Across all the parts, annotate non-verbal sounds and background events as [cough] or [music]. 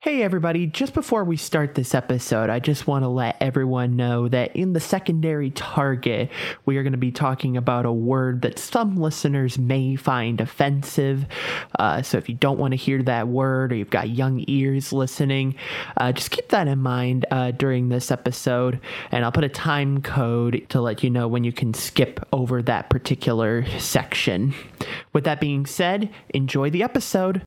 Hey, everybody. Just before we start this episode, I just want to let everyone know that in the secondary target, we are going to be talking about a word that some listeners may find offensive. Uh, so if you don't want to hear that word or you've got young ears listening, uh, just keep that in mind uh, during this episode. And I'll put a time code to let you know when you can skip over that particular section. With that being said, enjoy the episode.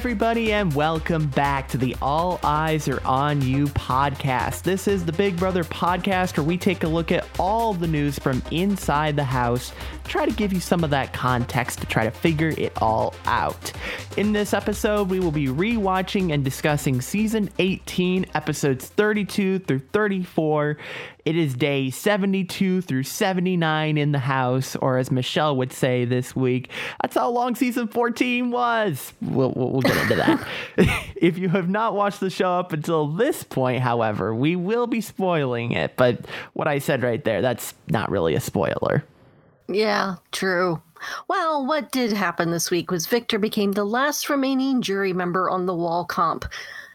Everybody, and welcome back to the All Eyes Are On You podcast. This is the Big Brother podcast where we take a look at all the news from inside the house, try to give you some of that context to try to figure it all out. In this episode, we will be rewatching and discussing season 18, episodes 32 through 34. It is day 72 through 79 in the house, or as Michelle would say this week, that's how long season 14 was. We'll, we'll, we'll get into that. [laughs] [laughs] if you have not watched the show up until this point, however, we will be spoiling it. But what I said right there, that's not really a spoiler. Yeah, true. Well, what did happen this week was Victor became the last remaining jury member on the wall comp.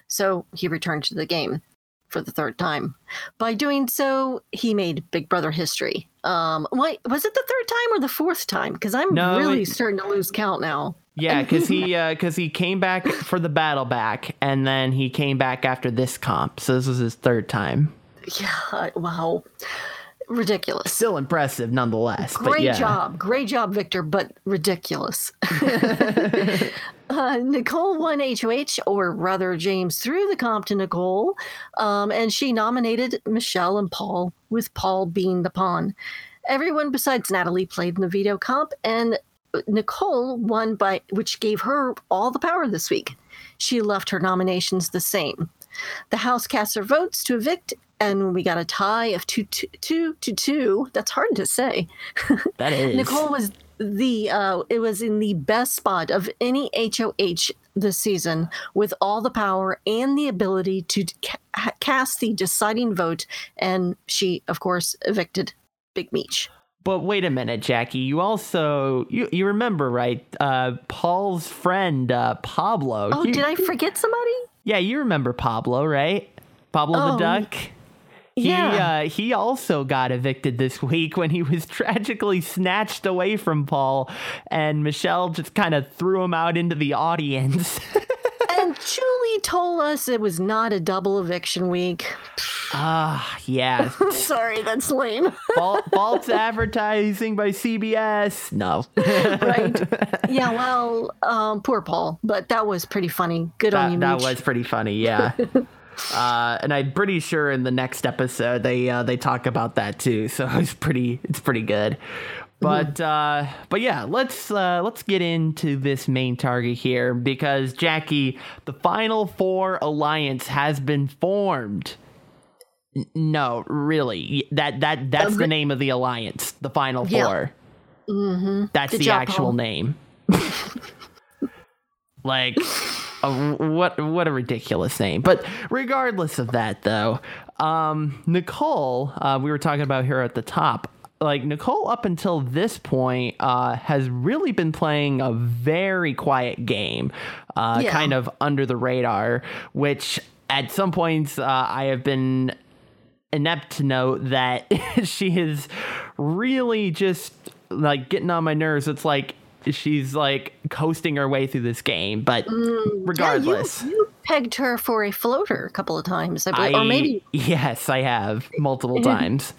So he returned to the game for the third time. By doing so, he made Big Brother history. Um, was it the third time or the fourth time? Because I'm No, really it- starting to lose count now. Yeah, [laughs] because he because he came back for the battle back, and then he came back after this comp. So this was his third time. Yeah, wow, ridiculous. Still impressive, nonetheless. but Great yeah. job, great job, Victor, but ridiculous. [laughs] [laughs] uh, Nicole won HOH, or rather, James threw the comp to Nicole, um, and she nominated Michelle and Paul, with Paul being the pawn. Everyone besides Natalie played in the veto comp, and Nicole won by which gave her all the power this week. She left her nominations the same. The House cast their votes to evict, and we got a tie of two, two, two to two. That's hard to say. [laughs] That is Nicole was the uh, it was in the best spot of any HOH this season, with all the power and the ability to ca- cast the deciding vote, and she, of course, evicted Big Meech. But wait a minute, Jackie. You also you you remember right? Uh, Paul's friend uh, Pablo. Oh, You- did I forget somebody? Yeah, you remember Pablo, right? Pablo the Oh, duck. He yeah. uh, he also got evicted this week when he was [laughs] tragically snatched away from Paul, and Michelle just kind of threw him out into the audience. [laughs] and Julie told us it was not a double eviction week. Ah, yeah. [laughs] Sorry, that's lame. Fal- false advertising by CBS. No. right? Yeah, well, um, poor Paul, but that was pretty funny. Good on you, that, that Meech. was pretty funny, yeah. Uh, and I'm pretty sure in the next episode they uh, they talk about that too. So [laughs] it's pretty it's pretty good. But uh, but yeah, let's uh, let's get into this main target here because Jackie, the final four alliance has been formed. N- No, really, that that that's the re- name of the alliance, the final Yeah. 4 Mm-hmm. That's Good the job, actual Paul. name. [laughs] like uh, what what a ridiculous name but regardless of that though um nicole uh, we were talking about here at the top like nicole up until this point uh, has really been playing a very quiet game uh, Yeah. kind of under the radar which at some points uh, i have been inept to note that [laughs] she is really just like getting on my nerves. It's like she's like coasting her way through this game, but regardless. Yeah, you, you pegged her for a floater a couple of times, I believe, I, or maybe [laughs] yes, I have multiple [laughs] times.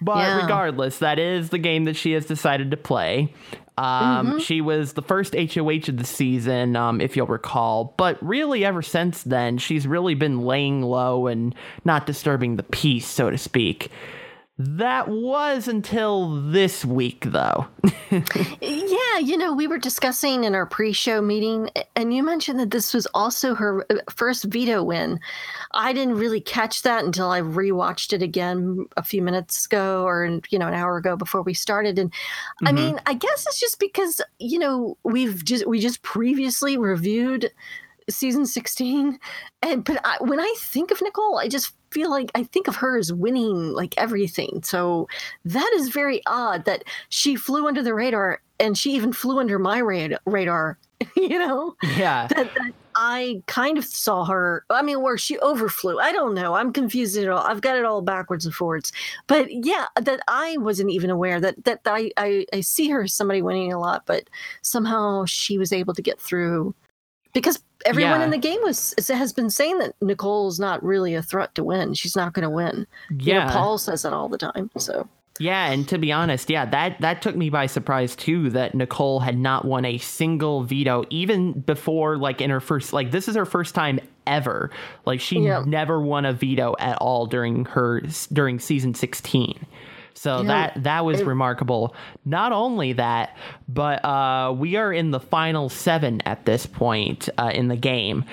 But Yeah. regardless, that is the game that she has decided to play. Um, Mm-hmm. She was the first HOH of the season, um, if you'll recall. But really, ever since then, she's really been laying low and not disturbing the peace, so to speak. That was until this week, though. [laughs] Yeah, you know, we were discussing in our pre-show meeting, and you mentioned that this was also her uh, first veto win. I didn't really catch that until I rewatched it again a few minutes ago, or you know, an hour ago before we started. And I mean, I guess it's just because you know we've just we just previously reviewed season 16 and but I, when i think of nicole i just feel like i think of her as winning like everything. So that is very odd that she flew under the radar and she even flew under my rad- radar [laughs] you know? Yeah. that, that i kind of saw her i mean where she overflew. I don't know. I'm confused at all. I've got it all backwards and forwards. But yeah that i wasn't even aware that that i i, I see her as somebody winning a lot but somehow she was able to get through. Because everyone Yeah. in the game was has been saying that Nicole's not really a threat to win. She's not going to win. You know, Yeah. Paul says that all the time. So Yeah, and to be honest, yeah, that that took me by surprise too that Nicole had not won a single veto even before like in her first like this is her first time ever. Like she Yeah. never won a veto at all during her during season 16. So that that was remarkable. Not only that, but uh, we are in the final seven at this point uh, in the game,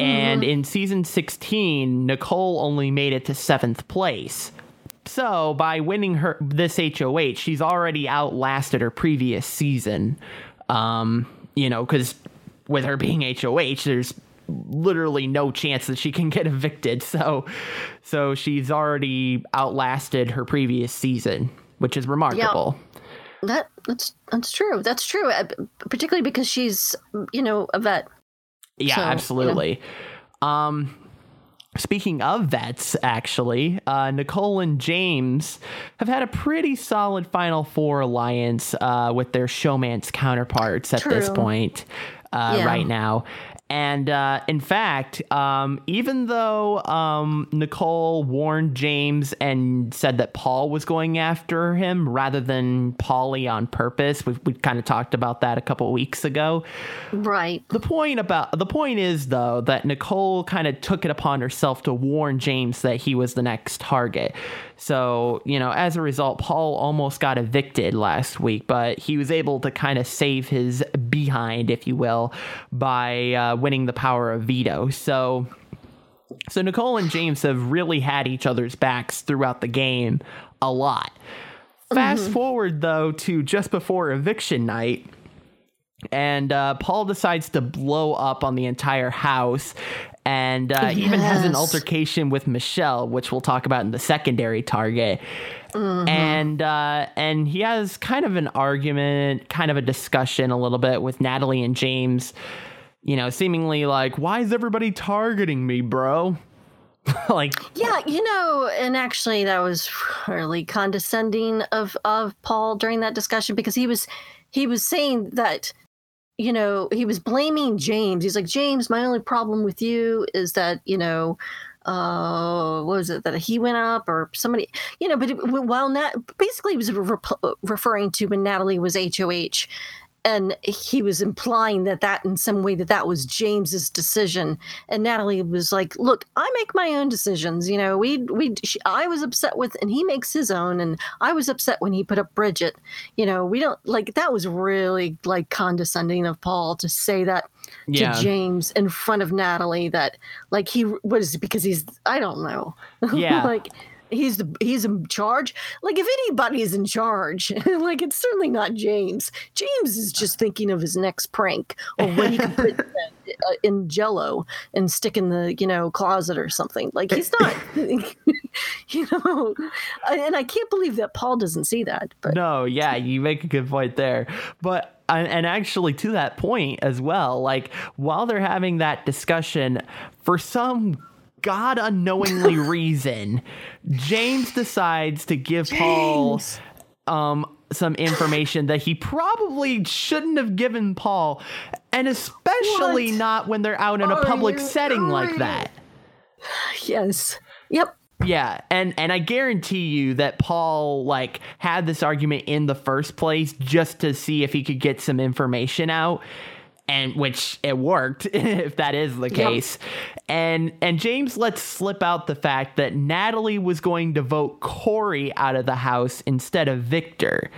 and in season sixteen, Nicole only made it to seventh place. So by winning her this HOH, she's already outlasted her previous season. Um, you know, because with her being HOH, there's literally no chance that she can get evicted. [laughs] So, so she's already outlasted her previous season, which is remarkable. that that's that's true. That's true. uh, Particularly because she's you know a vet. Yeah, So, you know. absolutely. Um, speaking of vets, actually, uh, Nicole and James have had a pretty solid Final Four alliance uh, with their showmance counterparts at this point uh, Yeah. right now. And uh, in fact, um, even though um, Nicole warned James and said that Paul was going after him rather than Paulie on purpose, we, we kind of talked about that a couple weeks ago. Right. The point about the point is though that Nicole kind of took it upon herself to warn James that he was the next target. So, you know, as a result, Paul almost got evicted last week, but he was able to kind of save his behind, if you will, by uh, winning the power of veto. So, so Nicole and James have really had each other's backs throughout the game a lot. Fast forward though to just before eviction night, and uh, Paul decides to blow up on the entire house and uh, even has an altercation with Michelle, which we'll talk about in the secondary target. And uh, and he has kind of an argument, kind of a discussion a little bit with Natalie and James. You know, seemingly like, why is everybody targeting me, bro? [laughs] like, Yeah, you know, and actually that was really condescending of of Paul during that discussion because he was he was saying that you know, he was blaming James. He's like, "James, my only problem with you is that, you know, uh what was it that he went up or somebody you know but it, while Nat basically he was re- referring to when natalie was hoh and he was implying that that in some way that that was james's decision and natalie was like look i make my own decisions you know we we she, i was upset with and he makes his own and i was upset when he put up bridgette you know we don't like that was really like condescending of paul to say that Yeah. to james in front of natalie that like he was because he's i don't know [laughs] Yeah. like he's the he's in charge. Like if anybody's in charge [laughs] like it's certainly not james. James is just thinking of his next prank or what he can put [laughs] uh, in jello and stick in the you know closet or something. Like he's not [laughs] you know and i can't believe that paul doesn't see that but No, yeah, you make a good point there. But and actually to that point as well, like while they're having that discussion, for some god unknowingly [laughs] reason, James decides to give Paul um some information that he probably shouldn't have given Paul, and especially What? not when they're out in a Are public setting like that. [sighs] yes yep Yeah, and and I guarantee you that Paul like had this argument in the first place just to see if he could get some information out and which it worked [laughs] if that is the case. And and James lets slip out the fact that Natalie was going to vote Corey out of the house instead of Victor.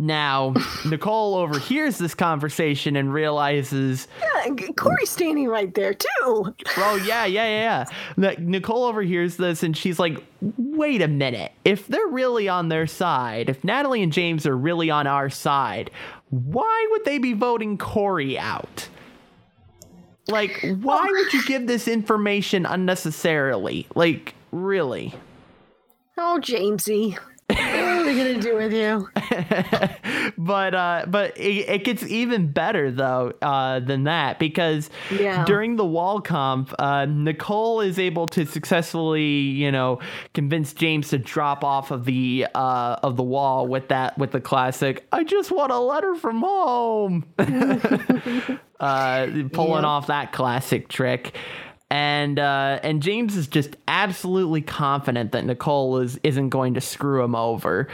Now, Nicole overhears this conversation and realizes yeah, corey's standing right there too Oh yeah, yeah, yeah, yeah. Nicole overhears this and she's like, "Wait a minute. If they're really on their side, if Natalie and James are really on our side, why would they be voting Corey out?" like, why oh. would you give this information unnecessarily? Like, really? Oh, Jamesy. We gonna do with you? [laughs] but uh, but it, it, gets even better though uh, than that because yeah. during the wall comp, uh, Nicole is able to successfully, you know, convince James to drop off of the uh, of the wall with that with the classic. I just want a letter from home. [laughs] [laughs] uh, pulling yeah. off that classic trick and uh, and James is just absolutely confident that Nicole is isn't going to screw him over.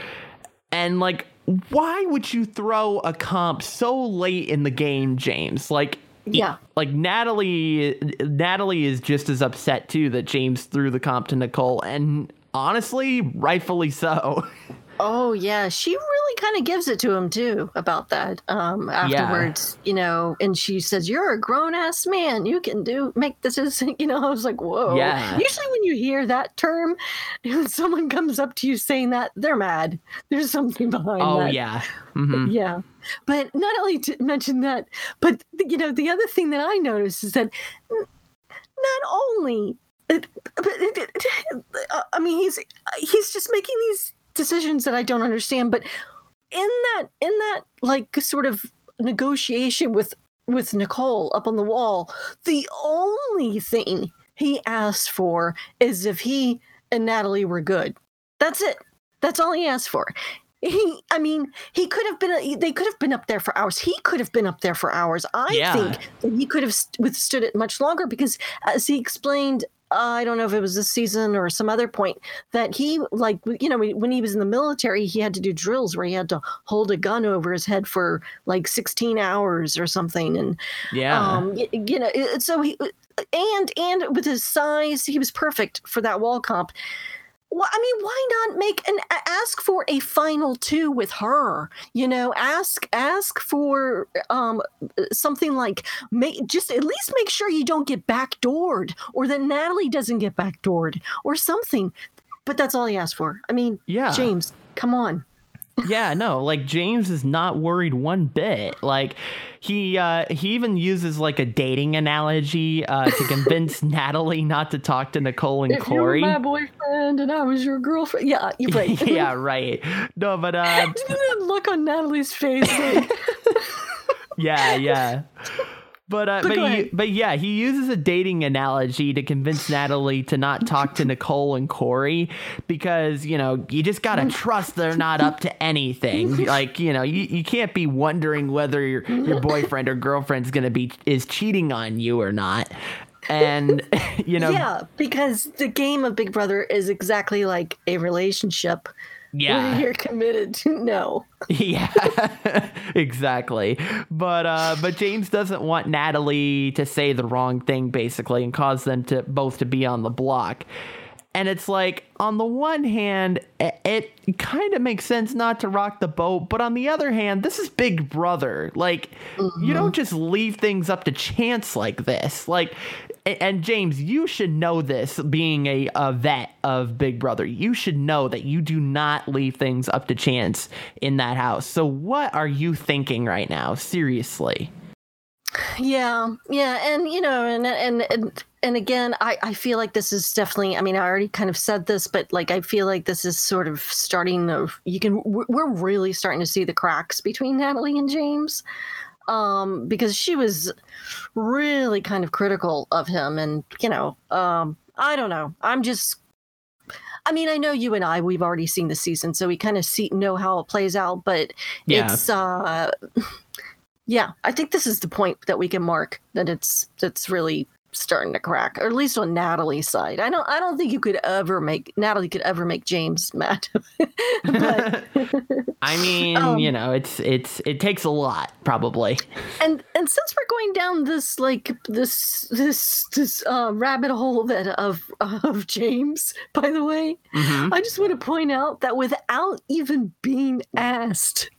And like, why would you throw a comp so late in the game, James? Like, yeah, like Natalie, Natalie is just as upset too that James threw the comp to Nicole, and honestly, rightfully so. [laughs] Oh yeah, she really kind of gives it to him too about that. Um, afterwards, yeah. you know, and she says, "You're a grown ass man. You can do make this is." [laughs] You know, I was like, "Whoa." Yeah. Usually, when you hear that term, [laughs] when someone comes up to you saying that, they're mad. There's something behind. Oh that. yeah. Mm-hmm. Yeah. But not only to mention that, but you know, the other thing that I noticed is that not only [laughs] uh, I mean, he's he's just making these decisions that I don't understand. But in that in that like sort of negotiation with with Nicole up on the wall, the only thing he asked for is if he and Natalie were good. That's it. That's all he asked for. He, I mean, he could have been. They could have been up there for hours. He could have been up there for hours. I yeah. think that he could have withstood it much longer because, as he explained I don't know if it was this season or some other point that he like you know when he was in the military he had to do drills where he had to hold a gun over his head for like 16 hours or something and yeah. um, you, you know so he and and with his size he was perfect for that wall comp well, I mean, why not make an ask for a final two with her? You know, ask ask for um something like make just at least make sure you don't get backdoored or that Natalie doesn't get backdoored or something. But that's all he asked for. I mean, yeah, James, come on yeah, no, like James is not worried one bit. Like he uh he even uses like a dating analogy uh to convince [laughs] Natalie not to talk to Nicole and if Corey. You were my boyfriend and I was your girlfriend. Yeah, [laughs] you're right. yeah, [laughs] right. No, but uh look on Natalie's face like... Yeah, yeah. But uh, but, but, but yeah, he uses a dating analogy to convince Natalie to not talk to Nicole and Corey because you know you just gotta mm. trust they're not up to anything. Mm-hmm. Like you know you, you can't be wondering whether your your mm-hmm. boyfriend or girlfriend's gonna be is cheating on you or not. And [laughs] you know yeah, because the game of Big Brother is exactly like a relationship yeah you're [laughs] committed to no [laughs] yeah [laughs] exactly but uh but james doesn't want natalie to say the wrong thing basically and cause them to both to be on the block and it's like, on the one hand, it, kind of makes sense not to rock the boat. But on the other hand, this is Big Brother. Like, mm-hmm. you don't just leave things up to chance like this. Like, and James, you should know this being a, a vet of Big Brother. You should know that you do not leave things up to chance in that house. So, what are you thinking right now? Seriously. Yeah, yeah, and you know, and and and, and again, I I feel like this is definitely. I mean, I already kind of said this, but like I feel like this is sort of starting of you can. We're really starting to see the cracks between Natalie and James, um, because she was really kind of critical of him, and you know, um, I don't know. I'm just I mean, I know you and I we've already seen the season, so we kind of see know how it plays out, but yeah. it's uh [laughs] yeah, I think this is the point that we can mark that it's that's really starting to crack, or at least on Natalie's side. I don't I don't think you could ever make Natalie could ever make James [laughs] mad. but, [laughs] I mean, um, you know, it's it's it takes a lot probably. And and since we're going down this like this this this uh, rabbit hole that of of James, by the way, mm-hmm. I just want to point out that without even being asked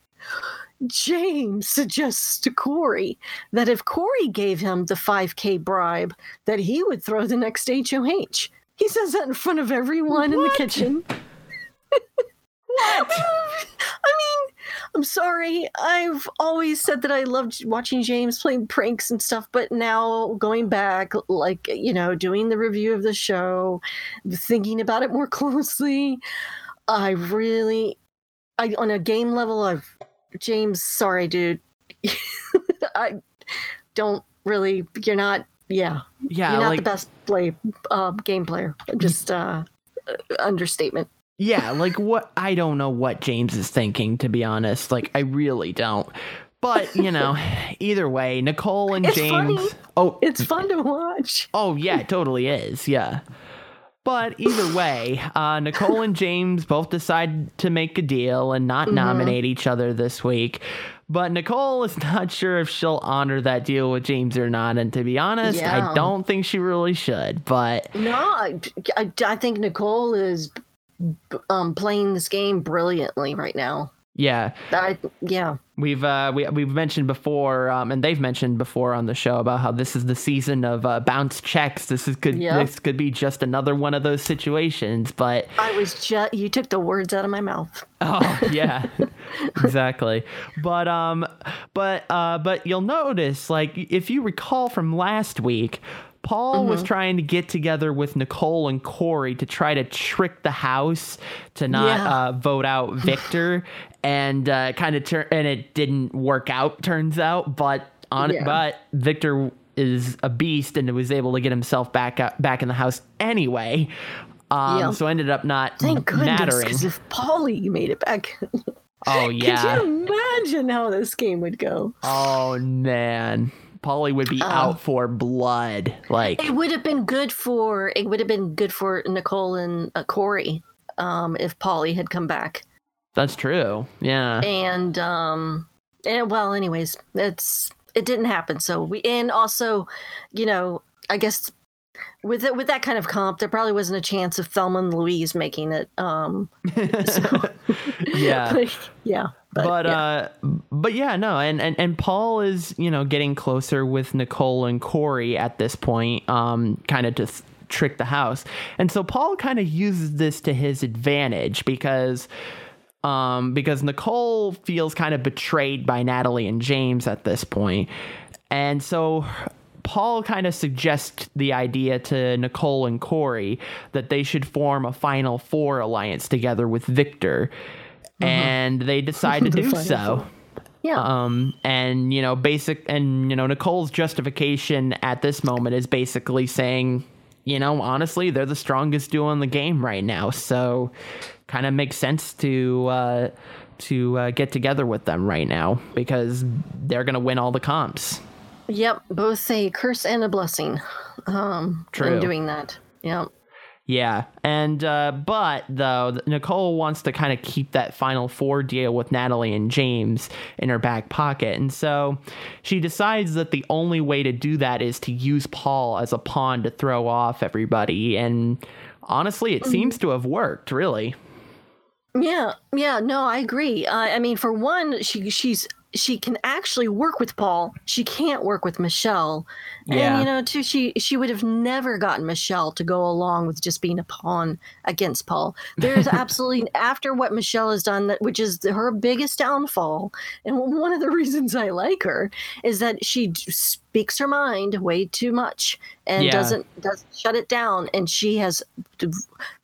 James suggests to Corey that if Corey gave him the 5K bribe, that he would throw the next HOH. He says that in front of everyone what? in the kitchen. [laughs] what? [laughs] I mean, I'm sorry. I've always said that I loved watching James playing pranks and stuff, but now going back, like, you know, doing the review of the show, thinking about it more [laughs] closely, I really, I on a game level, I've, James, sorry, dude. [laughs] I don't really, you're not, yeah. Yeah, You're not like the best play uh, game player. Just uh, understatement. yeah, like what I don't know what James is thinking to be honest. Like I really don't. But, you know, [laughs] either way, Nicole and It's James funny. Oh, It's fun to watch. Oh yeah, it totally is. Yeah. But either way, uh, Nicole and James both decide to make a deal and not Mm-hmm. nominate each other this week. But Nicole is [laughs] not sure if she'll honor that deal with James or not. And to be honest, Yeah. I don't think she really should. But No, I, I, I think Nicole is um, playing this game brilliantly right now. Yeah, I, yeah. we've uh, we, we've mentioned before, um, and they've mentioned before on the show about how this is the season of uh, bounce checks. This is could this could be just another one of those situations. But I was just, you took the words out of my mouth. Oh yeah, [laughs] exactly. But um, but uh, but you'll notice, like, if you recall from last week, Paul was trying to get together with Nicole and Corey to try to trick the House to not Yeah. uh, vote out [laughs] Victor, and uh, kind of turn, and it didn't work out. Turns out, but on Yeah. but Victor is a beast and was able to get himself back up, back in the house anyway. Um, Yeah. So ended up not Thank goodness, mattering. because if Paulie made it back, [laughs] Oh yeah. could you imagine how this game would go? Oh man, Paulie would be out for blood. Like, It would have been good for it would have been good for Nicole and uh, Corey um, if Paulie had come back. that's true. Yeah. and um and well anyways it's it didn't happen so we and also you know i guess with it with that kind of comp there probably wasn't a chance of thelma and louise making it um [laughs] so Yeah. [laughs] like, yeah but, But yeah. uh but yeah, no, and, and and Paul is, you know, getting closer with Nicole and Corey at this point, um, kind of to th- trick the house. And so Paul kind of uses this to his advantage because um because Nicole feels kind of betrayed by Natalie and James at this point. And so Paul kind of suggests the idea to Nicole and Corey that they should form a Final Four alliance together with Victor. And they [laughs] decide to do so. yeah Um, and you know, basic, and you know, Nicole's justification at this moment is basically saying, you know, honestly, they're the strongest duo in the game right now, so kind of makes sense to uh, to uh, get together with them right now because they're gonna win all the comps. yep both a curse and a blessing um True. in doing that yeah Yeah, and uh, but though Nicole wants to kind of keep that Final Four deal with Natalie and James in her back pocket, and so she decides that the only way to do that is to use Paul as a pawn to throw off everybody. And honestly, it seems to have worked, really. Yeah, yeah, no, I agree. Uh, I mean, for one, she she's she can actually work with Paul. She can't work with Michelle. Yeah. And you know, too, she she would have never gotten Michelle to go along with just being a pawn against Paul. There's [laughs] absolutely after what Michelle has done, that which is her biggest downfall, and one of the [laughs] reasons I like her is that she speaks her mind way too much and Yeah. doesn't doesn't shut it down, and she has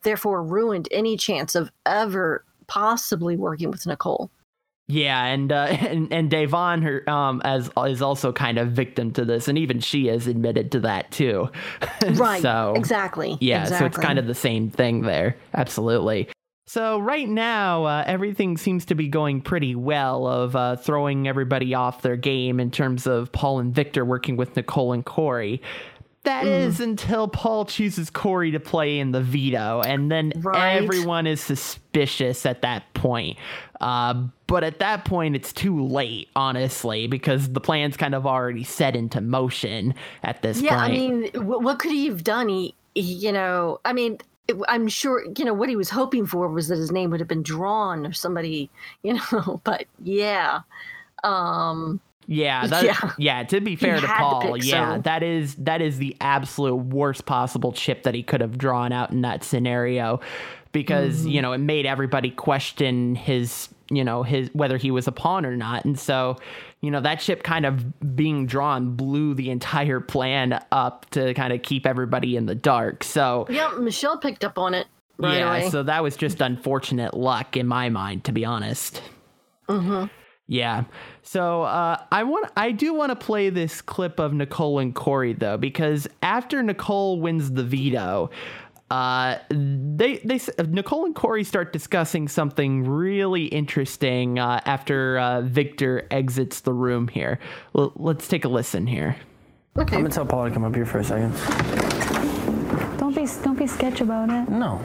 therefore ruined any chance of ever possibly working with Nicole. Yeah, and uh, [laughs] and and Da'Vonne, her um, as is also kind of victim to this, and even she has admitted to that too. [laughs] Right. so exactly. Yeah, so it's kind of the same thing there. Absolutely. So right now, uh, everything seems to be going pretty well of uh, throwing everybody off their game in terms of Paul and Victor working with Nicole and Corey. That is until Paul chooses Corey to play in the veto, and then Right. everyone is suspicious at that point. Uh, but at that point, it's too late, honestly, because the plan's kind of already set into motion at this point. Yeah, I mean, what, what could he have done? He, he you know, I mean, I'm sure, you know, what he was hoping for was that his name would have been drawn or somebody, [laughs] you know, but yeah. Um, Yeah, that, yeah. Yeah. To be fair to to Paul, pick yeah, that is that is the absolute worst possible chip that he could have drawn out in that scenario, because Mm-hmm. you know it made everybody question his you know his whether he was a pawn or not and so you know that ship kind of being drawn blew the entire plan up to kind of keep everybody in the dark so yeah michelle picked up on it right yeah away. so that was just unfortunate luck in my mind to be honest mm-hmm. yeah so uh, i want i do want to play this clip of nicole and corey though because after nicole wins the veto uh, they they Nicole and Corey start discussing something really interesting uh, after uh, Victor exits the room. Here, well, let's take a listen here. Okay. I'm gonna tell Paula to come up here for a second. Don't be don't be sketch about it. No.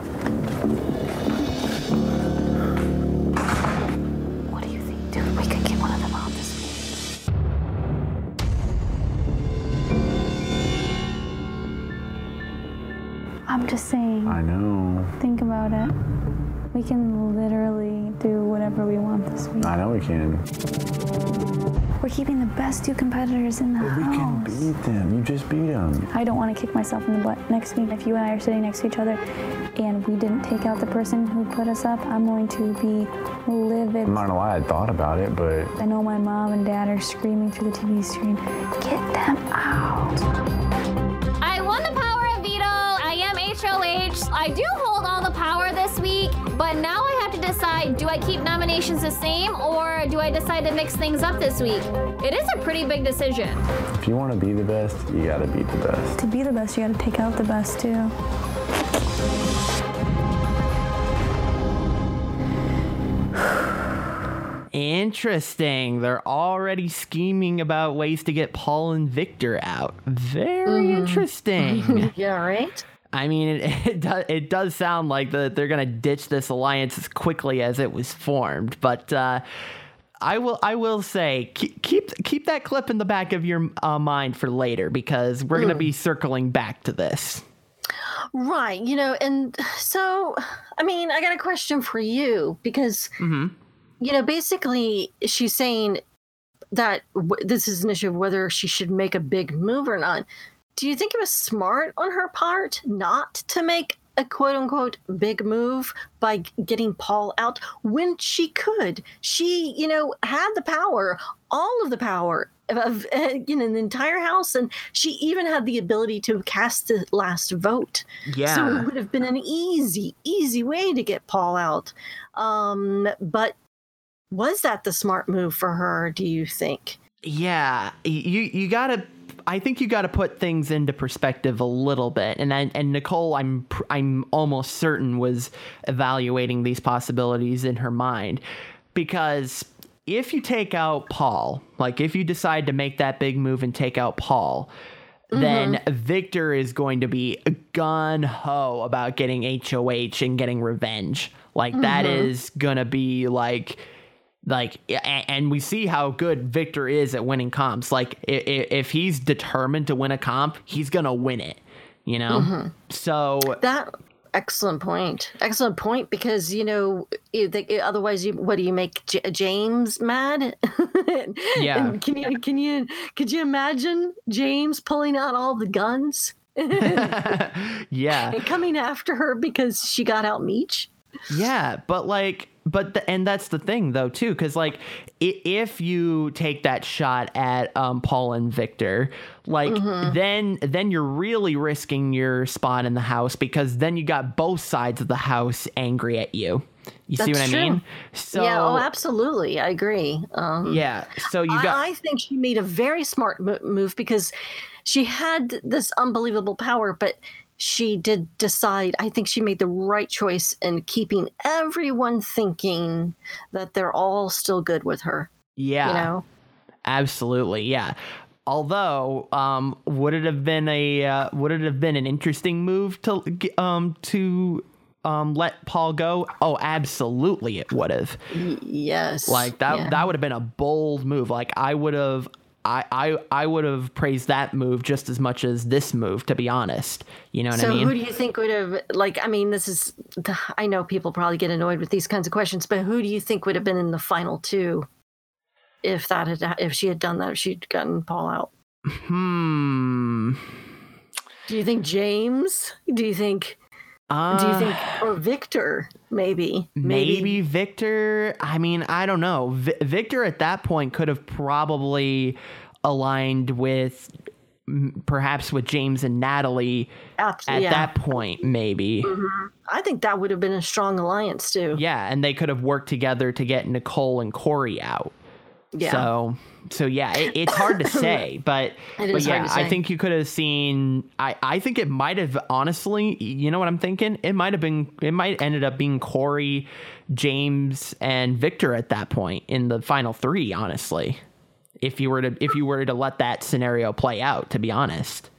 I'm just saying. I know. Think about it. We can literally do whatever we want this week. I know we can. We're keeping the best two competitors in the but house. We can beat them. You just beat them. I don't want to kick myself in the butt next week. If you and I are sitting next to each other and we didn't take out the person who put us up, I'm going to be livid. I'm not gonna lie, I thought about it, but I know my mom and dad are screaming through the TV screen, "Get them out!" HOH. I do hold all the power this week, but now I have to decide do I keep nominations the same or do I decide to mix things up this week? It is a pretty big decision. if you want to be the best, you gotta beat the best. To be the best, you got to take out the best too. Interesting. They're already scheming about ways to get Paul and Victor out. Very mm-hmm. interesting. [laughs] yeah, right? I mean, it, [laughs] it, does, it does sound like that they're going to ditch this alliance as quickly as it was formed, but uh, I will I will say keep keep, keep that clip in the back of your uh, mind for later because we're mm. going to be circling back to this. Right, you know, and so I mean, I got a question for you because mm-hmm. you know, basically she's saying that w- this is an issue of whether she should make a big move or not do you think it was smart on her part not to make a quote unquote big move by getting Paul out when she could? She, you know, had the power, all of the power of [laughs] you know the entire house and she even had the ability to cast the last vote. Yeah so it would have been an easy easy way to get paul out. Um but was that the smart move for her do you think? Yeah you you gotta I think you got to put things into perspective a little bit, and I, and Nicole, I'm I'm almost certain was evaluating these possibilities in her mind, because if you take out Paul, like if you decide to make that big move and take out Paul, mm-hmm. then Victor is going to be gun ho about getting HOH and getting revenge. Like mm-hmm. that is gonna be like like and we see how good Victor is at winning comps. Like if he's determined to win a comp, he's gonna win it. You know. Mm-hmm. So that excellent point. Excellent point because you know otherwise you what do you make J- James mad? [laughs] yeah. can you can you could you imagine James pulling out all the guns? [laughs] yeah. [laughs] And coming after her because she got out Meech. Yeah, but like but the, and that's the thing though too because like if you take that shot at um, paul and victor like mm-hmm. then then you're really risking your spot in the house because then you got both sides of the house angry at you you That's see what true. I mean? So yeah, oh, absolutely, I agree. Um, yeah, so you got. I, I, think she made a very smart move because she had this unbelievable power, but she did decide, I think she made the right choice in keeping everyone thinking that they're all still good with her. Yeah. You know? Absolutely. Yeah. Although, um, would it have been a uh, would it have been an interesting move to um to um let Paul go? Oh, absolutely, it would have. Yes, like that yeah. that would have been a bold move. Like I would have I, I I would have praised that move just as much as this move, to be honest. You know what so I mean? So who do you think would have like? I mean, this is I know people probably get annoyed with these kinds of questions, but who do you think would have been in the final two if that had if she had done that if she'd gotten Paul out? Hmm. Do you think James? Do you think Uh, Do you think, or Victor, maybe, maybe Victor? I mean, I don't know. V- Victor at that point could have probably aligned with m- perhaps with James and Natalie Abs- at yeah. that point, maybe. I think that would have been a strong alliance too. Yeah, and they could have worked together to get Nicole and Corey out. Yeah. So, so yeah, it, it's hard to [laughs] say, but but yeah, I think you could have seen. I I think it might have honestly. You know what I'm thinking? It might have been. It might ended up being Corey, James, and Victor at that point in the final three. Honestly, if you were to if you were to let that scenario play out, to be honest.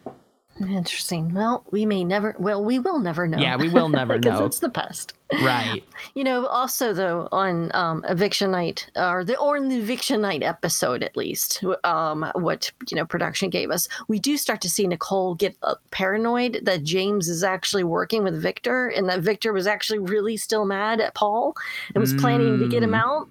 Interesting. Well, we may never. Well, we will never know. Yeah, we will [laughs] never because know. it's the past. Right. You know, also though on um, eviction night or the or in the eviction night episode at least, um, what you know production gave us, we do start to see Nicole get uh, paranoid that James is actually working with Victor, and that Victor was actually really still mad at Paul and was planning to get him out.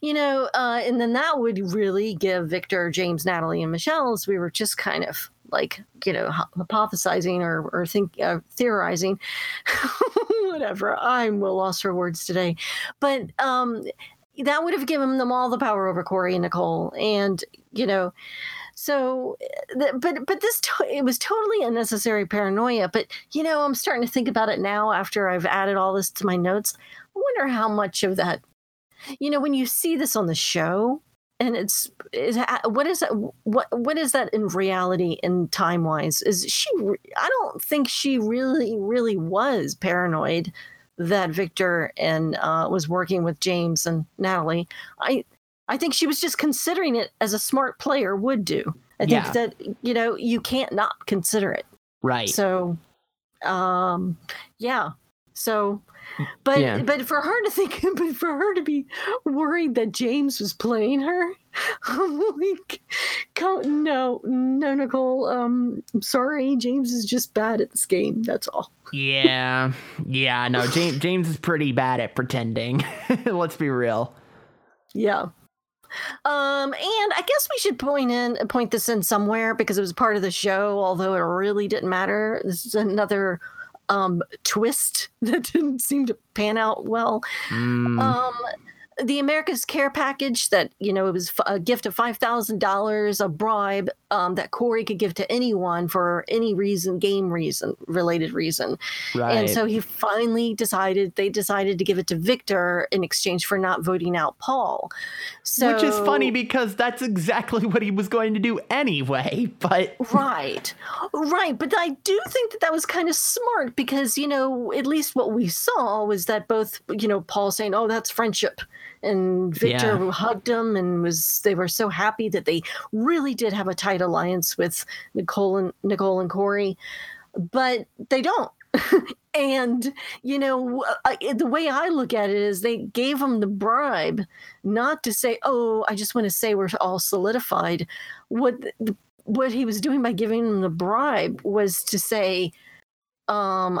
You know, uh, and then that would really give Victor, James, Natalie, and Michelle, as we were just kind of like you know hypothesizing or or think uh, theorizing [laughs] whatever. I'm well lost for words today. But um that would have given them all the power over corey and nicole. And you know so but but this it was totally unnecessary paranoia. But you know i'm starting to think about it now after i've added all this to my notes. I wonder how much of that you know when you see this on the show and it's is what is that what what is that in reality and time wise is she i don't think she really really was paranoid that victor and uh, was working with james and natalie. I i think she was just considering it as a smart player would do. I think Yeah. that you know you can't not consider it. Right. so um yeah. So but Yeah. but for her to think [laughs] but for her to be worried that James was playing her [laughs] I'm like no no Nicole um I'm sorry James is just bad at this game that's all [laughs] yeah. Yeah. No. James James is pretty bad at pretending. Let's be real. yeah um and I guess we should point in point this in somewhere because it was part of the show although it really didn't matter this is another um twist [laughs] that didn't seem to pan out well. Mm, um the america's care package that you know it was a gift of $5000 a bribe um, that corey could give to anyone for any reason game reason related reason right. and so he finally decided they decided to give it to victor in exchange for not voting out paul so Which is funny because that's exactly [laughs] what he was going to do anyway. [laughs] But right right but i do think that that was kind of smart because you know at least what we saw was that both you know paul saying oh that's friendship and victor Yeah. hugged him and was they were so happy that they really did have a tight alliance with nicole and nicole and corey but they don't [laughs] and you know I, the way i look at it is they gave him the bribe not to say oh i just want to say we're all solidified what what he was doing by giving him the bribe was to say um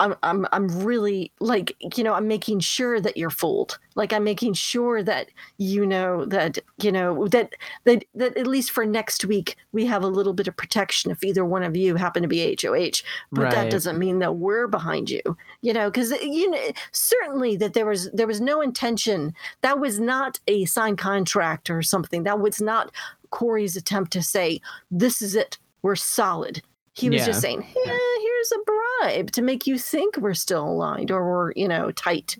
I'm, I'm I'm really like you know I'm making sure that you're fooled. Like I'm making sure that you know that you know that that that at least for next week we have a little bit of protection if either one of you happen to be HOH but that doesn't mean that we're behind you you know because you know certainly that there was there was no intention. That was not a signed contract or something. That was not Corey's attempt to say this is it. We're solid. He was Yeah. just saying "Eh, here's a bribe to make you think we're still aligned or we're you know tight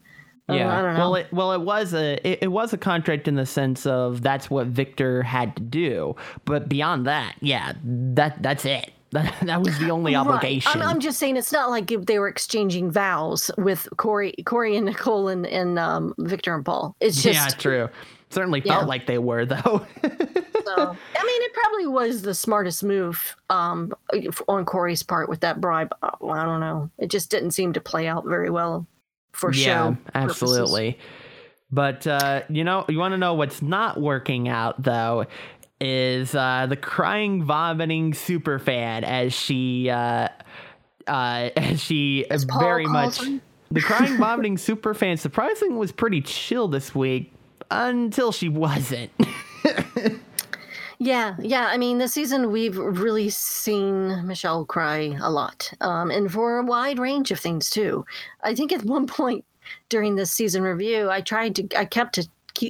Uh, yeah. I don't know Well, it well it was a it, it was a contract in the sense of that's what Victor had to do. But beyond that, yeah, that that's it. [laughs] That, that was the only Right. obligation. I'm, I'm just saying it's not like if they were exchanging vows with Corey, Corey and Nicole and, and um, Victor and Paul. It's just yeah, true. Certainly Yeah. felt like they were though. [laughs] so. I mean, it probably was the smartest move um, on Corey's part with that bribe. Uh, I don't know. It just didn't seem to play out very well for yeah, show. purposes. absolutely. But uh, you know, you want to know what's not working out though is uh, the crying, vomiting super fan as she uh, uh, [laughs] as she very much him. the crying, [laughs] vomiting super fan. Surprisingly, was pretty chill this week until she wasn't. [laughs] Yeah, yeah. I mean, this season we've really seen Michelle cry a lot, um, and for a wide range of things too. I think at [laughs] one point during this season review, I tried to, I kept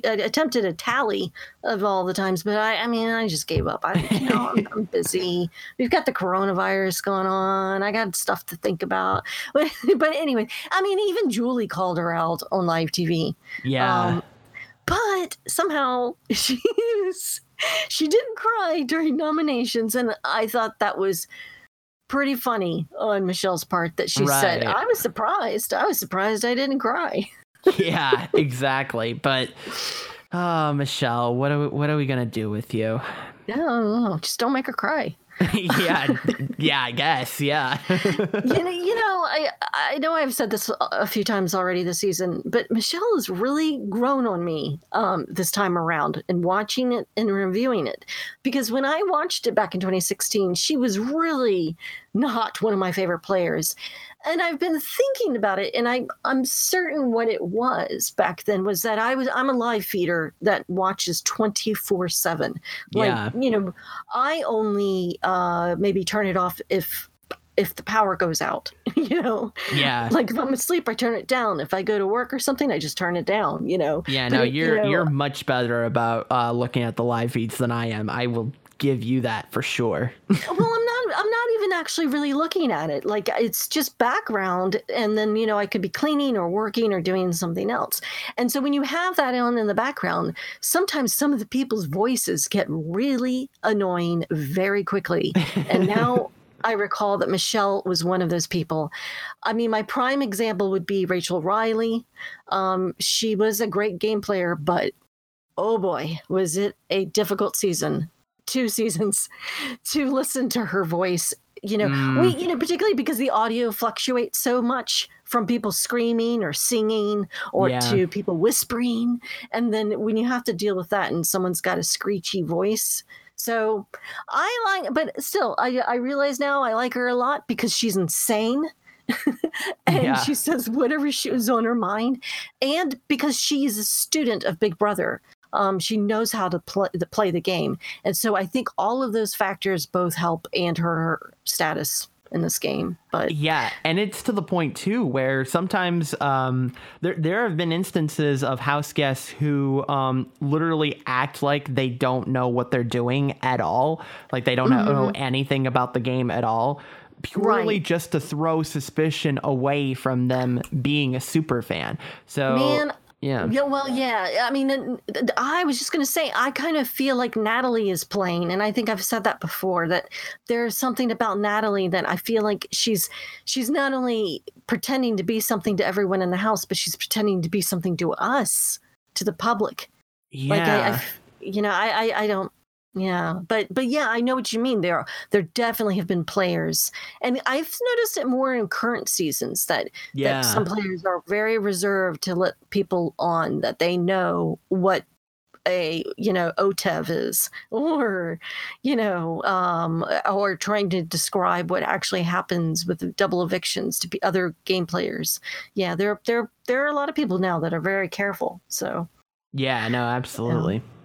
I attempted a tally of all the times, but I, I mean, I just gave up. I, you know, I'm, [laughs] I'm, busy. We've got the coronavirus going on. I got stuff to think about. But, but anyway, I mean, even Julie called her out on live TV. Yeah. Um, but somehow [laughs] she she didn't cry during nominations, and I thought that was pretty funny on Michelle's part that she right. said, "I was surprised. I was surprised I didn't cry." [laughs] yeah, exactly. But oh, Michelle, what are we, what are we gonna do with you? No, just don't make her cry. [laughs] yeah, yeah, I guess, yeah. [laughs] you know, you know, I I know I've said this a few times already this season, but Michelle has really grown on me um, this time around and watching it and reviewing it, because when I watched it back in 2016, she was really not one of my favorite players, and I've been thinking about it, and I I'm certain what it was back then was that I was I'm a live feeder that watches 24 seven. Like yeah. you know, I only uh, maybe turn it off if if the power goes out, [laughs] you know? Yeah. [laughs] Like if I'm asleep, I turn it down. If I go to work or something, I just turn it down, you know? Yeah, no, you're you know, you're much better about uh, looking at the live feeds than I am. I will give you that for sure. [laughs] well, I'm not I'm not even actually really looking at it. Like it's just background and then you know I could be cleaning or working or doing something else. And so when you have that on in the background, sometimes some of the people's voices get really annoying very quickly. And now [laughs] I recall that Michelle was one of those people. I mean, my prime example would be Rachel Reilly. Um, she was a great game player, but oh boy, was it a difficult season two seasons [laughs] to listen to her voice you know mm. we you know particularly because the audio fluctuates so much from people screaming or singing or yeah. to people whispering and then when you have to deal with that and someone's got a screechy voice so i like but still i i realize now i like her a lot because she's insane [laughs] and yeah. she says whatever she was on her mind and because she's a student of big brother um, she knows how to play the, play the game, and so I think all of those factors both help and her status in this game. But yeah, and it's to the point too where sometimes um, there there have been instances of house guests who um, literally act like they don't know what they're doing at all, like they don't mm-hmm. know anything about the game at all. Purely right. just to throw suspicion away from them being a super fan. So, man, yeah. Yeah. Well, yeah. I mean, I was just going to say, I kind of feel like Natalie is playing, and I think I've said that before. That there's something about Natalie that I feel like she's she's not only pretending to be something to everyone in the house, but she's pretending to be something to us, to the public. Yeah. Like I, I you know, I, I, I don't. Yeah, but but yeah, I know what you mean. There there definitely have been players, and I've noticed it more in current seasons that yeah. that some players are very reserved to let people on that they know what a you know OTEV is, [laughs] or you know, um, or trying to describe what actually happens with double evictions to be other game players. Yeah, there there there are a lot of people now that are very careful. So yeah, no, absolutely. Yeah.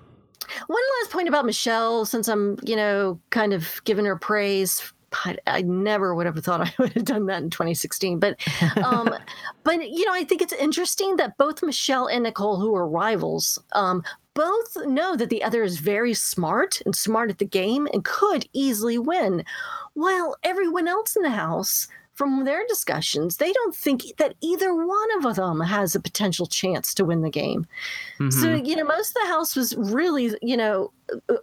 One last point about Michelle, since I'm, you know, kind of giving her praise. I, I never would have thought [laughs] I would have done that in 2016, but, um, [laughs] but you know, I think it's interesting that both Michelle and Nicole, who are rivals, um, both know that the other is very smart and smart at the game and could easily win, while everyone else in the house from their discussions, they don't think that either one of them has a potential chance to win the game. Mm-hmm. So, you know, most of the house was really, you know,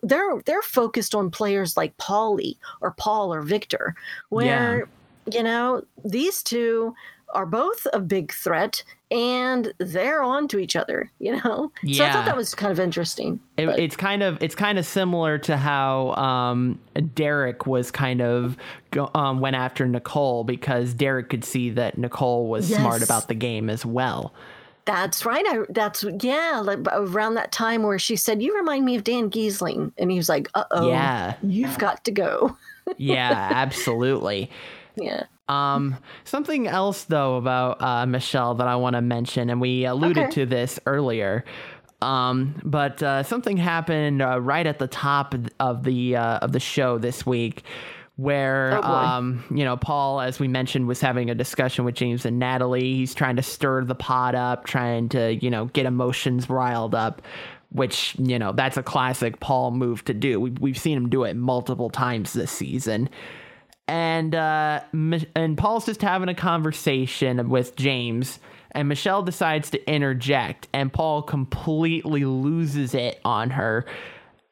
they're they're focused on players like Paulie or Paul or Victor, where yeah. you know these two are both a big threat and they're on to each other [laughs] you know yeah. so i thought that was kind of interesting it, it's kind of it's kind of similar to how um, derek was kind of go, um, went after nicole because derek could see that nicole was yes. smart about the game as well that's right. I, that's yeah. Like around that time where she said, "You remind me of Dan Gheesling," and he was like, "Uh oh, yeah, you've got to go." [laughs] yeah, absolutely. Yeah. Um, something else though about uh, Michelle that I want to mention, and we alluded okay. to this earlier. Um, but uh, something happened uh, right at the top of the uh, of the show this week, where Oh, um, you know Paul, as we mentioned, was having a discussion with James and Natalie. He's trying to stir the pot up, trying to you know get emotions riled up. Which you know that's a classic Paul move to do. We, we've seen him do it multiple times this season and uh, and Paul's just having a conversation with James, and Michelle decides to interject, and Paul completely loses it on her.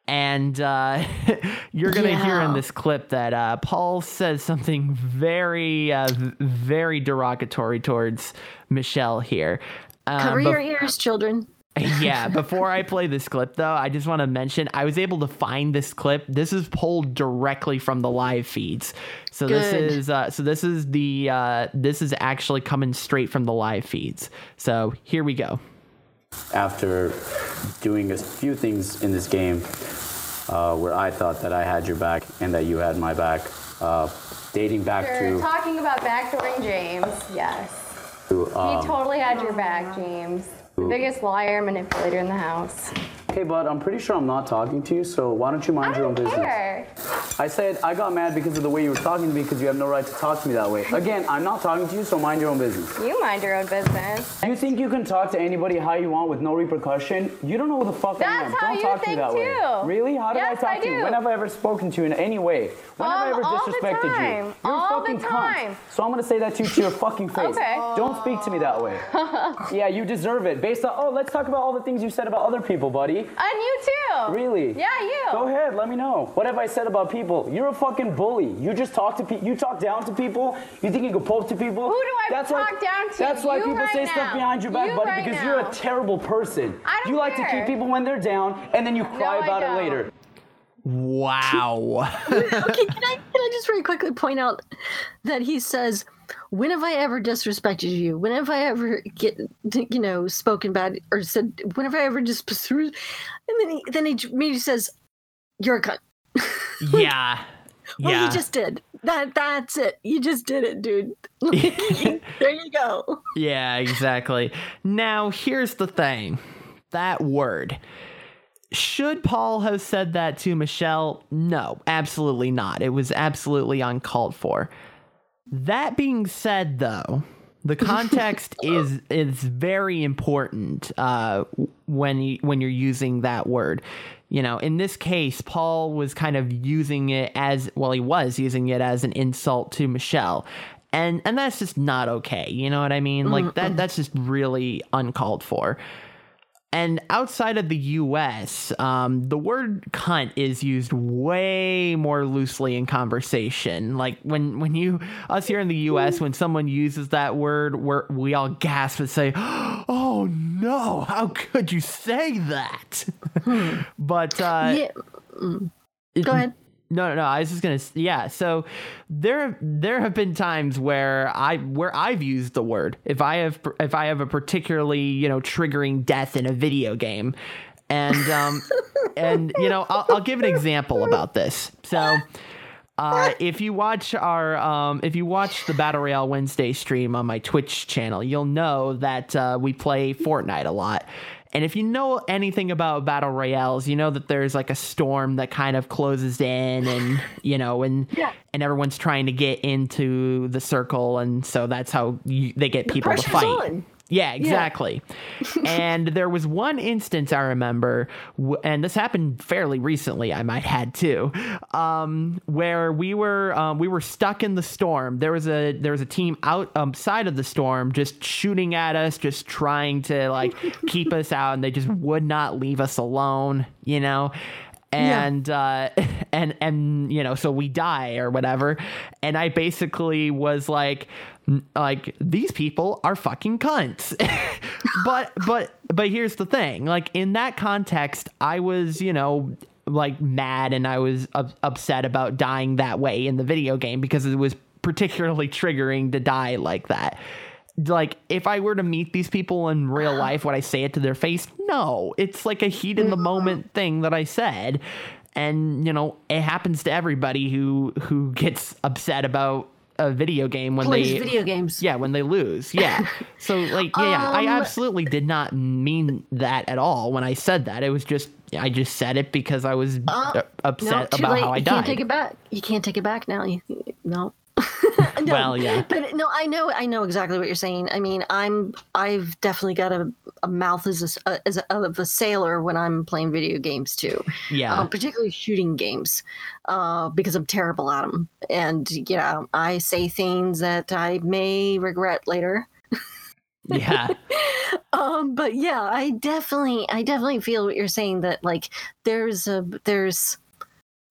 And uh, [laughs] you're gonna hear in this clip that uh, Paul says something very, uh, very derogatory towards Michelle here. Uh, Cover bef- your ears, children. [laughs] yeah, [laughs] before I play this clip though, I just want to mention I was able to find this clip. This is pulled directly from the live feeds. So this is uh, so this is the uh, this is actually coming straight from the live feeds. So here we go. after doing a few things in this game uh, where I thought that I had your back and that you had my back, uh, dating back You're to, talking about backdooring James. Yes. to, He um, totally had your back, James. Biggest liar manipulator in the house. Okay, bud, I'm pretty sure I'm not talking to you, so why don't you mind I your own business? care. I said I got mad because of the way you were talking to me because you have no right to talk to me that way. Again, I'm not talking to you, so mind your own business. You mind your own business. You think you can talk to anybody how you want with no repercussion? You don't know who the fuck I am. That's how don't talk to me that way. Really? How did Yes, I talk I to you? When have I ever spoken to you in any way? When have I Um, ever all the disrespected you? time. You're All a the fucking time. cunt. So I'm gonna say that to you to your fucking face. Okay. Don't speak to me that way. [laughs] yeah, you deserve it. Based on oh, let's talk about all the things you said about other people, buddy. And you too. Really? Yeah, you. Go ahead, let me know. What have I said about people? You're a fucking bully. You just talk to people. You talk down to people. You think you can poke to people. Who do I that's talk why, down to? That's why You people right say now. stuff behind your back, You buddy, right because you're a terrible person. I don't you like to keep people when they're down, and then you cry I about it later. Wow. [laughs] okay, can I can I just very quickly point out that he says, "When have I ever disrespected you? When have I ever get you know spoken bad or said? When have I ever just and then he then he immediately says, "You're a cunt." [laughs] yeah. Well, yeah. you just did that. That's it. You just did it, dude. [laughs] [laughs] there you go. Yeah, exactly. Now, here's the thing that word. Should Paul have said that to Michelle? No, absolutely not. It was absolutely uncalled for. That being said, though, the [laughs] context is is very important uh, when you, when you're using that word. You know, in this case, Paul was kind of using it as well. He was using it as an insult to Michelle, and and that's just not okay. You know what I mean? Like that. That's just really uncalled for. And outside of the US, um, the word cunt is used way more loosely in conversation. Like when, when you, us here in the US, when someone uses that word, we're, we all gasp and say, [gasps] oh no, how could you say that? [laughs] but, uh, yeah. Mm. Go ahead. No, no, no. I was just gonna. Yeah. So there, there have been times where I, where I've used the word. If I have, if I have a particularly, you know, triggering death in a video game, and um, [laughs] and you know, I'll, I'll give an example about this. So. Uh, if you watch our um, if you watch the Battle Royale Wednesday stream on my Twitch channel, you'll know that uh, we play Fortnite a lot. And if you know anything about battle royales, you know that there's like a storm that kind of closes in, and [laughs] you know, and and everyone's trying to get into the circle, and so that's how you, they get people to fight. on. Yeah, exactly. and there was one instance I remember, and this happened fairly recently. I might had too, um, where we were um, we were stuck in the storm. There was a there was a team outside of the storm, just shooting at us, just trying to like [laughs] keep us out, and they just would not leave us alone. You know and uh [laughs] and and you know so we die or whatever and i basically was like like these people are fucking cunts [laughs] but but but here's the thing like in that context i was you know like mad and i was up- upset about dying that way in the video game because it was particularly triggering to die like that like if I were to meet these people in real [gasps] life, would I say it to their face? No. It's like a heat in the mm-hmm. moment thing that I said. And, you know, it happens to everybody who who gets upset about a video game when Plays they video games. yeah when they lose yeah [laughs] so like yeah, yeah i Um, absolutely did not mean that at all when i said that it was just i just said it because i was uh, upset too about late. how i you died can't take it back. You can't take it back now. You, no. [laughs] No, Well, yeah. But no, I know, I know exactly what you're saying. I mean, I'm, I've definitely got a, a mouth as a, as a, of a sailor when I'm playing video games too. yeah um, particularly shooting games, uh, because I'm terrible at them. And you know, I say things that I may regret later. yeah [laughs] Um, but yeah, I definitely, I definitely feel what you're saying. That like, there's a, there's,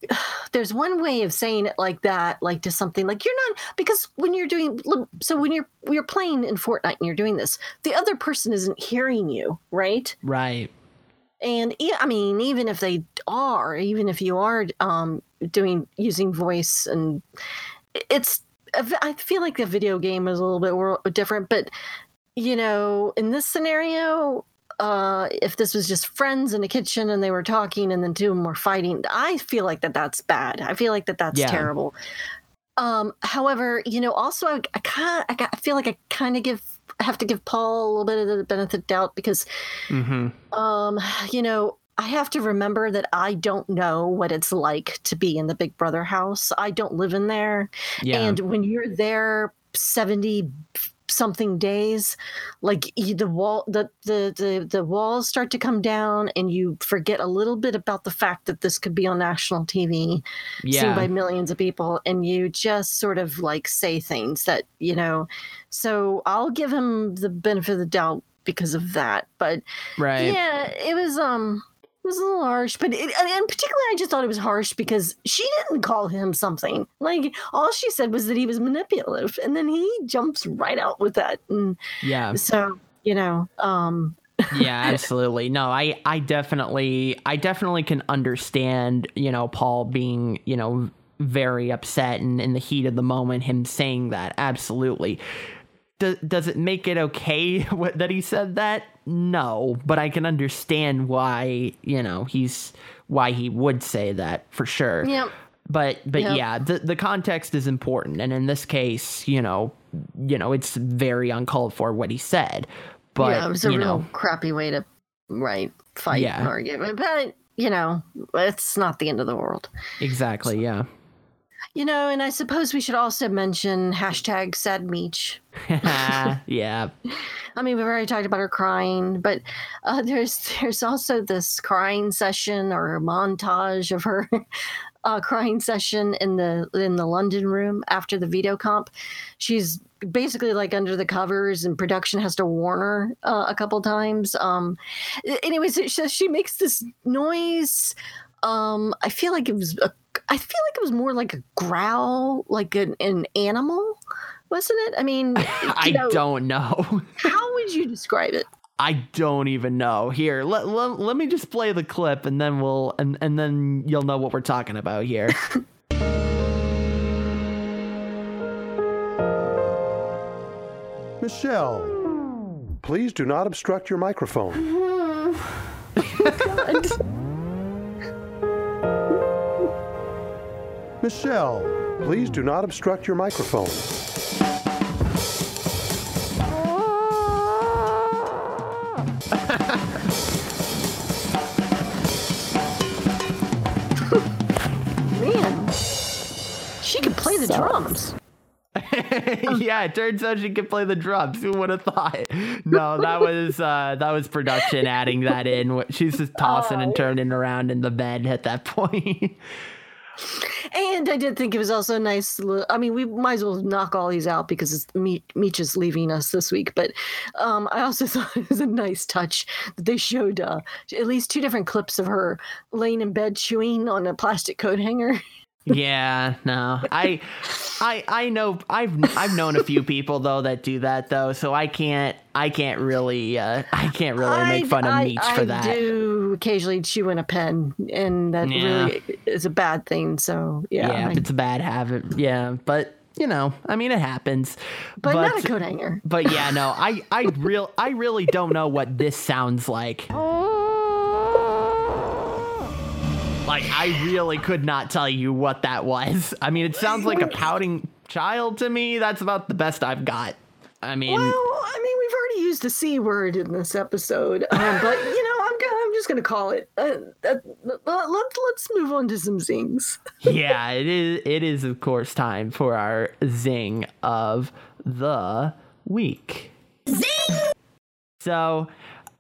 [sighs] there's one way of saying it like that, like to something like you're not because when you're doing so when you're you're playing in Fortnite and you're doing this, the other person isn't hearing you, right? right And I mean, even if they are, even if you are um, doing using voice, and it's, I feel like the video game is a little bit different. But you know, in this scenario, uh, if this was just friends in a kitchen and they were talking, and then two of them were fighting, I feel like that that's bad. I feel like that that's Yeah. terrible. Um, however, you know, also I, I kind I, I feel like I kind of give have to give Paul a little bit of the benefit of doubt because mm-hmm um, you know, I have to remember that I don't know what it's like to be in the Big Brother house. I don't live in there. yeah And when you're there 70 something days, like you, the wall the, the the the walls start to come down and you forget a little bit about the fact that this could be on national TV yeah seen by millions of people and you just sort of like say things that you know so i'll give him the benefit of the doubt because of that but right. yeah it was um was a little harsh but it, and particularly i just thought it was harsh because she didn't call him something. Like all she said was that he was manipulative and then he jumps right out with that and yeah. so you know um [laughs] yeah absolutely. No i i definitely i definitely can understand you know paul being you know very upset and in the heat of the moment him saying that. Absolutely does, does it make it okay [laughs] what, that he said that no but i can understand why you know he's why he would say that for sure yeah but but Yep. yeah the the context is important and in this case you know you know it's very uncalled for what he said but yeah, it was a real know crappy way to right fight Yeah. an argument. But you know, it's not the end of the world. exactly yeah You know, and I suppose we should also mention hashtag sad Meech. [laughs] yeah I mean, we've already talked about her crying, but uh, there's there's also this crying session or montage of her [laughs] uh, crying session in the in the London room after the veto comp. She's basically like under the covers, and production has to warn her uh, a couple times. Um, anyways, she, she makes this noise. Um, I feel like it was a, I feel like it was more like a growl, like an, an animal, wasn't it? I mean, [laughs] i know, don't know [laughs] how would you describe it? i don't even know here let, let, let me just play the clip and then we'll and, and then you'll know what we're talking about here [laughs] Michelle, please do not obstruct your microphone. Oh, Michelle, please do not obstruct your microphone. [laughs] Man, she could play the drums. [laughs] yeah, it turns out she could play the drums. Who would have thought? No, that [laughs] was uh that was production adding that in. She's just tossing and turning around in the bed at that point. And I did think it was also nice. I mean, we might as well knock all these out because it's Me- Meech is leaving us this week. But um, I also [laughs] thought it was a nice touch that they showed uh, at least two different clips of her laying in bed chewing on a plastic coat hanger. [laughs] yeah, no. I I I know I've I've known a few people though that do that though, so I can't I can't really uh I can't really [laughs] make I- fun of Meech I for that. do occasionally chew in a pen, and that Yeah. really is a bad thing. So yeah, Yeah, I- it's a bad habit. Yeah, but you know, I mean it happens. but, not a coat hanger. But yeah, no, I I real I really don't know what this sounds like. Like I really could not tell you what that was. I mean, it sounds like a pouting child to me. That's about the best I've got. I mean, Well, I mean, we've already used the c word in this episode, um, but you know, I'm just gonna call it. Uh, uh, let, let, let's move on to some zings. [laughs] yeah, it is. It is of course time for our zing of the week. Zing. So,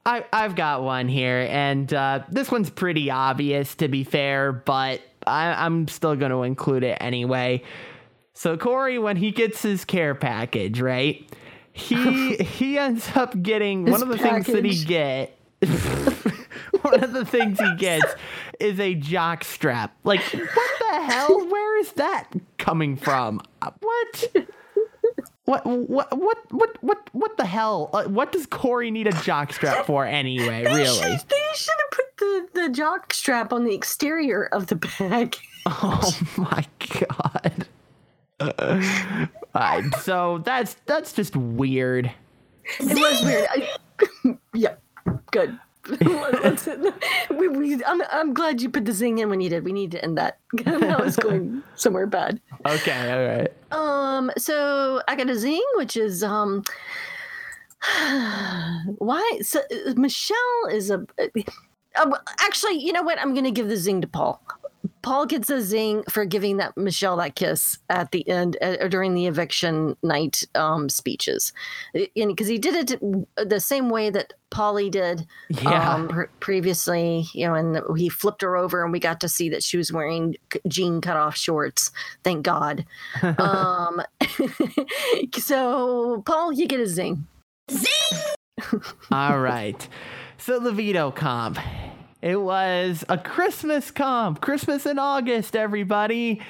I I've got one here, and uh, this one's pretty obvious to be fair, but I, I'm still going to include it anyway. So Corey, when he gets his care package, right? He [laughs] he ends up getting one of the things that he get. [laughs] one of the things he gets is a jock strap. Like what the hell? Where is that coming from? Uh, What? What what what what what what the hell? Uh, what does Corey need a jock strap for anyway? They Really? should, they should have put the, the jock strap on the exterior of the bag. [laughs] Oh my god. [laughs] Alright, so that's that's just weird. It was weird. I, good. [laughs] [laughs] We, we, I'm, I'm glad you put the zing in when you did. We need to end that. [laughs] that was going somewhere bad. Okay, all right. Um, so I got a zing, which is um, [sighs] why? So uh, Michelle is a. Uh, actually, you know what? I'm going to give the zing to Paul. Paul gets a zing for giving that Michelle that kiss at the end uh, or during the eviction night um, speeches, because he did it the same way that Paulie did Yeah. um, pre- previously. You know, and he flipped her over, and we got to see that she was wearing jean cut off shorts. Thank God. [laughs] um, [laughs] so Paul, you get a zing. zing. [laughs] All right. So the veto comp. It was a Christmas comp. Christmas in August, everybody.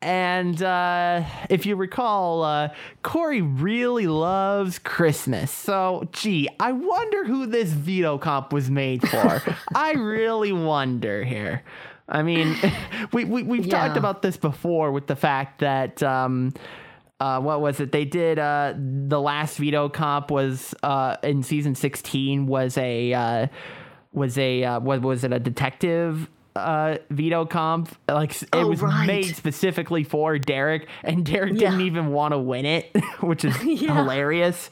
And uh, if you recall, uh, Corey really loves Christmas. So, gee, I wonder who this veto comp was made for. [laughs] I really wonder here. I mean, [laughs] we, we, we've talked about this before with the fact that. Um, uh, what was it? They did uh, the last veto comp was uh, in season sixteen was a uh, was a uh, what was it a detective uh, veto comp? Like it Oh, was right. made specifically for Derek, and Derek didn't even want to win it, [laughs] which is [laughs] Yeah. hilarious.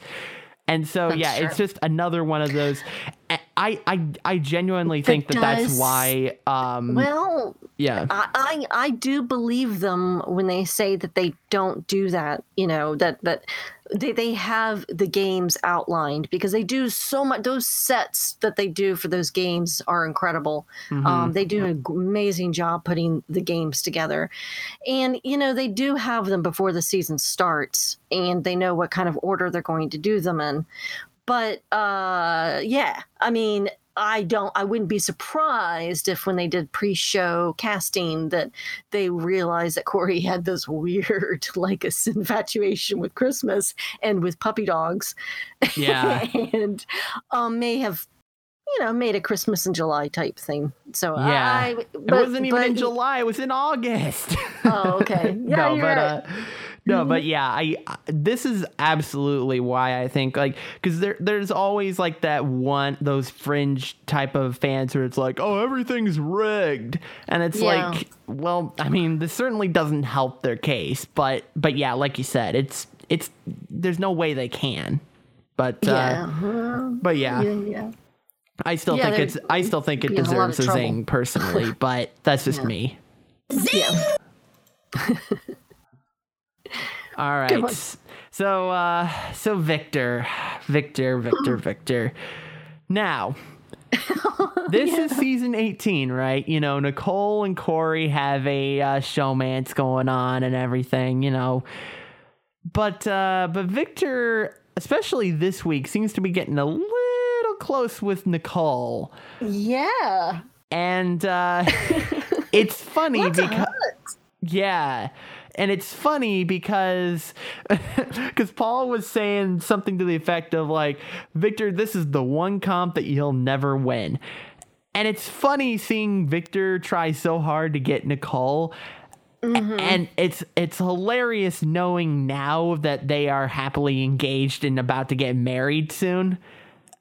And so I'm yeah, it's just another one of those. I I I genuinely think that that's does- why. Um, Well, yeah. I, I I do believe them when they say that they don't do that. You know that that they they have the games outlined because they do so much. Those sets that they do for those games are incredible. Um, they do an amazing job putting the games together, and you know they do have them before the season starts, and they know what kind of order they're going to do them in. But uh, yeah, I mean, I don't. I wouldn't be surprised if when they did pre-show casting that they realized that Corey had this weird, [laughs] like, a infatuation with Christmas and with puppy dogs, Yeah. [laughs] and um, may have, you know, made a Christmas in July type thing. So Yeah. I, it but- wasn't even but- in July; it was in August. Oh, okay. [laughs] Yeah, no, you're but right. uh, no, but yeah, I this is absolutely why I think like because there there's always like that one those fringe type of fans where it's like oh everything's rigged and it's Yeah. like well I mean this certainly doesn't help their case but but yeah like you said it's it's there's no way they can but yeah. uh, uh, but yeah, yeah, yeah. I still Yeah, think it's I still think it in a deserves a zing personally [laughs] but that's just me. yeah. [laughs] All right. So uh so Victor, Victor, Victor, [laughs] Victor. Now, [laughs] this is season 18, right? You know, Nicole and Corey have a uh, showmance going on and everything, you know. But uh but Victor, especially this week, seems to be getting a little close with Nicole. Yeah. And uh [laughs] it's funny because yeah. And it's funny because [laughs] because Paul was saying something to the effect of like, Victor, this is the one comp that you'll never win. And it's funny seeing Victor try so hard to get Nicole. A- And it's it's hilarious knowing now that they are happily engaged and about to get married soon.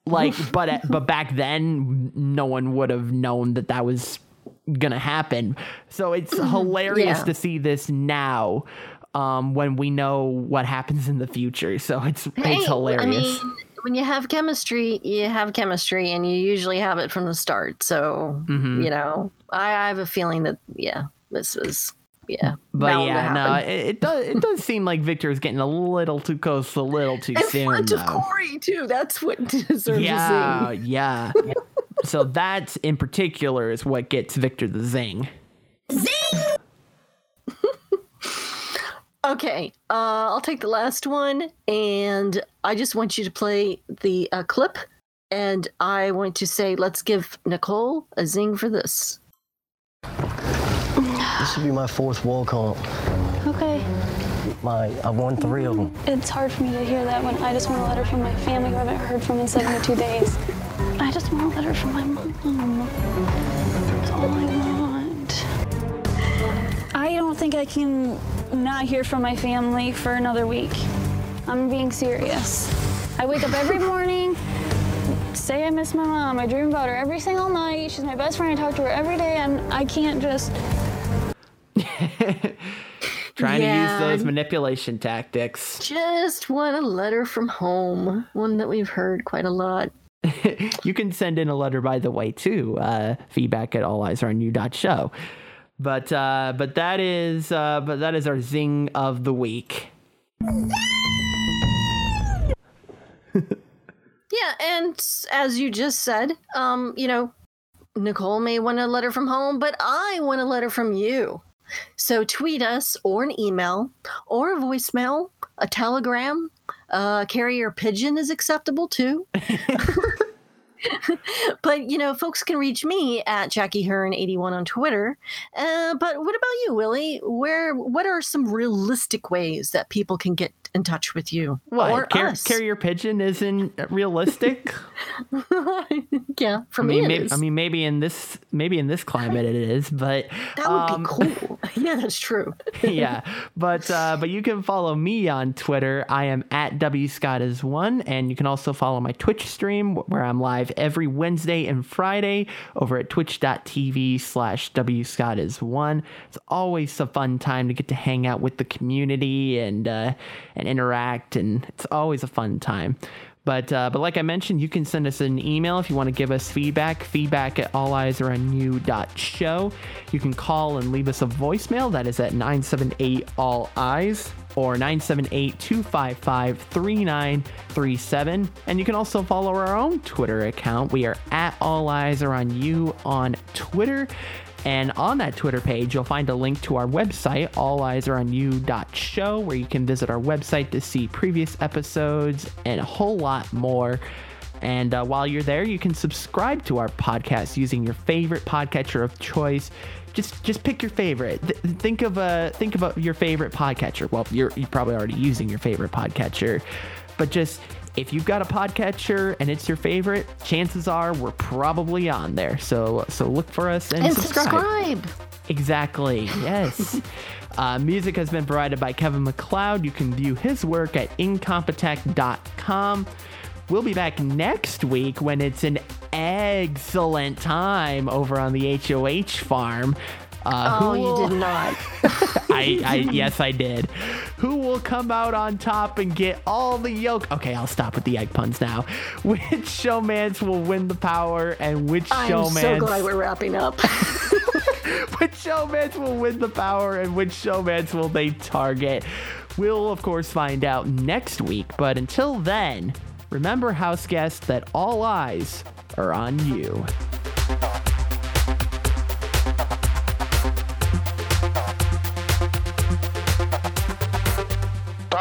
Like, [laughs] but but back then, no one would have known that that was gonna happen. So it's hilarious Yeah. to see this now. um, when we know what happens in the future. So it's Hey, it's hilarious. I mean, when you have chemistry, you have chemistry, and you usually have it from the start. So Mhm. you know, I, I have a feeling that yeah, this was yeah. but yeah, no, it, it does it does seem like Victor is getting a little too close, a little too in soon. front of though. Corey too. That's what [laughs] deserves Yeah, yeah. [laughs] so that in particular is what gets Victor the zing. Zing. [laughs] okay, uh, I'll take the last one, and I just want you to play the uh, clip, and I want to say, let's give Nicole a zing for this. This should be my fourth wall comp. Okay. My, I won three of them. It's hard for me to hear that when I just want a letter from my family who I haven't heard from in 72 days. I just want a letter from my mom. That's all I want. I don't think I can not hear from my family for another week. I'm being serious. I wake up every morning, say I miss my mom. I dream about her every single night. She's my best friend. I talk to her every day, and I can't just. [laughs] Trying Yeah. to use those manipulation tactics. Just want a letter from home, one that we've heard quite a lot. [laughs] you can send in a letter, by the way, too. Uh, feedback at alleyesareonyou.show. But uh, but that is uh, but that is our zing of the week. [laughs] Yeah, and as you just said, um, you know, Nicole may want a letter from home, but I want a letter from you. So tweet us or an email or a voicemail, a telegram, uh, carrier pigeon is acceptable too. [laughs] but you know, folks can reach me at Jackie Hearn 81 on Twitter. Uh, but what about you, Willie? Where what are some realistic ways that people can get in touch with you What or car- us? carrier pigeon isn't realistic? [laughs] yeah, for I me, mean, it maybe, is. I mean, maybe in this maybe in this climate it is, but that would um, be cool. [laughs] [laughs] yeah, that's true. yeah, but uh, but you can follow me on Twitter. I am at wscott one, and you can also follow my Twitch stream where I'm live every Wednesday and Friday over at twitch.tv slash wscott one. It's always a fun time to get to hang out with the community and uh, and interact, and it's always a fun time. But uh, but like I mentioned, you can send us an email if you want to give us feedback. Feedback at alleyesareonyou.show. You can call and leave us a voicemail. That is at 978 all eyes or 978 255 3937. And you can also follow our own Twitter account. We are at All Eyes Are On You on Twitter. And on that Twitter page, you'll find a link to our website, alleyesareonyou.show, where you can visit our website to see previous episodes and a whole lot more. And uh, while you're there, you can subscribe to our podcast using your favorite podcatcher of choice. Just just pick your favorite. Th- think of a think of your favorite podcatcher. Well, you're you're probably already using your favorite podcatcher, but just if you've got a podcatcher and it's your favorite, chances are we're probably on there. So so look for us and, And subscribe. subscribe. Exactly. Yes. [laughs] uh, music has been provided by Kevin MacLeod. You can view his work at incompetech.com. We'll be back next week when it's an excellent time over on the HOH farm. Uh, Oh, who you did not. [laughs] I, I [laughs] yes, I did. Who will come out on top and get all the yolk? Okay, I'll stop with the egg puns now. [laughs] Which showmans will win the power, and which I'm so showmans? glad we're wrapping up. which showmans will win the power, and which showmans will they target? We'll of course find out next week. But until then, remember, house guests, that all eyes are on you.